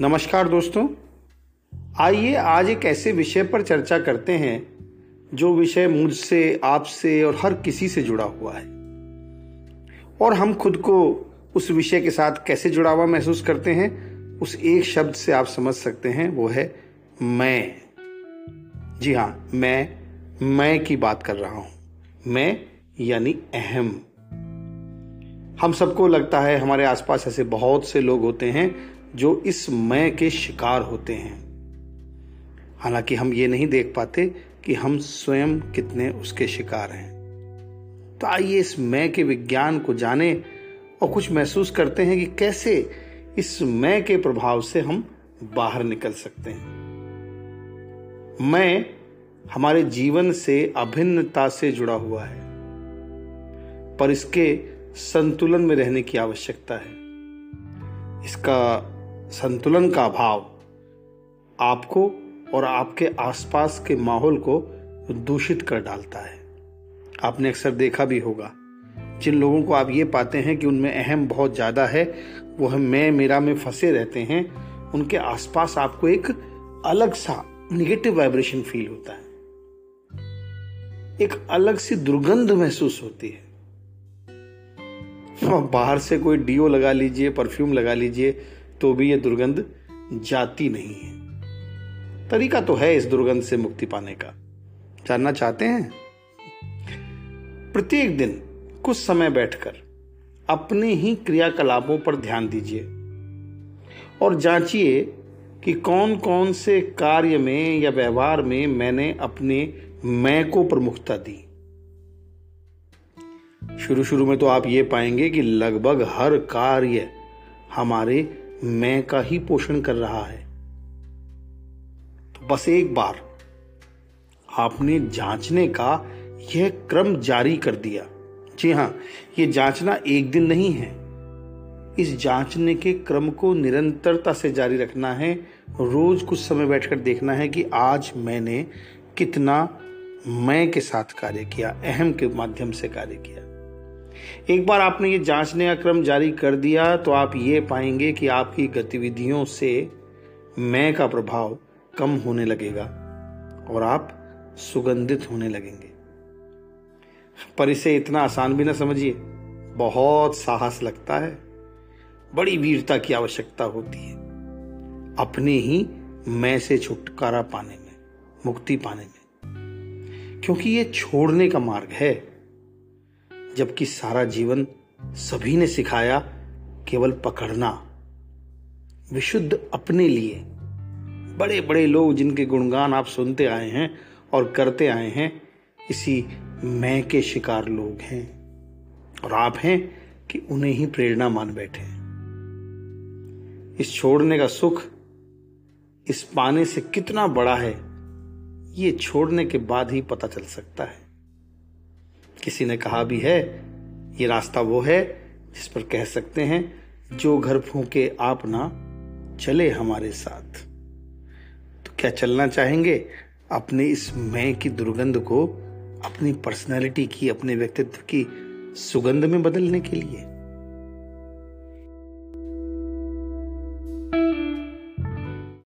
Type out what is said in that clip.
नमस्कार दोस्तों। आइए आज एक ऐसे विषय पर चर्चा करते हैं, जो विषय मुझसे, आपसे और हर किसी से जुड़ा हुआ है। और हम खुद को उस विषय के साथ कैसे जुड़ा हुआ महसूस करते हैं, उस एक शब्द से आप समझ सकते हैं, वो है मैं। जी हाँ मैं मैं की बात कर रहा हूँ। मैं यानी अहम। हम सबको लगता है हमारे आसपास ऐसे बहुत से लोग होते हैं जो इस मैं के शिकार होते हैं। हालाँकि हम ये नहीं देख पाते कि हम स्वयं कितने उसके शिकार हैं। तो आइए इस मैं के विज्ञान को जाने और कुछ महसूस करते हैं कि कैसे इस मैं के प्रभाव से हम बाहर निकल सकते हैं। मैं हमारे जीवन से अभिन्नता से जुड़ा हुआ है, पर इसके संतुलन में रहने की आवश्यकता है। इसका संतुलन का अभाव। आपको और आपके आसपास के माहौल को दूषित कर डालता है। आपने अक्सर देखा भी होगा, जिन लोगों को आप ये पाते हैं कि उनमें अहम बहुत ज़्यादा है, वो हम मैं, मेरा, में फंसे रहते हैं, उनके आसपास आपको एक अलग सा निगेटिव वाइब्रेशन फील होता है। एक अलग सी दुर्गंध महसूस होती है। बाहर से कोई डीओ लगा लीजिए परफ्यूम लगा लीजिए तो भी ये दुर्गंध जाती नहीं है। तरीका तो है इस दुर्गंध से मुक्ति पाने का। जानना चाहते हैं? प्रत्येक दिन कुछ समय बैठकर अपने ही क्रियाकलापों पर ध्यान दीजिए और जांचिए कि कौन कौन से कार्य में या व्यवहार में मैंने अपने मैं को प्रमुखता दी। शुरू शुरू में तो आप ये पाएँगे कि लगभग हर कार्य हमारे मैं का ही पोषण कर रहा है। तो बस एक बार, आपने जांचने का यह क्रम जारी कर दिया। जी हाँ यह जांचना एक दिन नहीं है। इस जांचने के क्रम को निरंतरता से जारी रखना है। रोज कुछ समय बैठकर देखना है कि आज मैंने कितना मैं के साथ कार्य किया, अहम के माध्यम से कार्य किया। एक बार आपने ये जांचने का क्रम जारी कर दिया तो आप ये पाएँगे कि आपकी गतिविधियों से मैं का प्रभाव कम होने लगेगा और आप सुगंधित होने लगेंगे। पर इसे इतना आसान भी ना समझिए। बहुत साहस लगता है। बड़ी वीरता की आवश्यकता होती है। अपने ही मैं से छुटकारा पाने में, मुक्ति पाने में। क्योंकि ये छोड़ने का मार्ग है। जबकि सारा जीवन सभी ने सिखाया, केवल पकड़ना। विशुद्ध अपने लिए। बड़े बड़े लोग जिनके गुणगान आप सुनते आए हैं और करते आए हैं, इसी मैं के शिकार लोग हैं। और आप हैं कि उन्हें ही प्रेरणा मान बैठे इस छोड़ने का सुख, इस पाने से कितना बड़ा है, ये छोड़ने के बाद ही पता चल सकता है। किसी ने कहा भी है, ये रास्ता वो है जिस पर कह सकते हैं, जो घर फूके आप ना चले हमारे साथ। तो क्या चलना चाहेंगे? अपने इस मैं की दुर्गंध को, अपनी पर्सनालिटी की, अपने व्यक्तित्व की सुगंध में बदलने के लिए।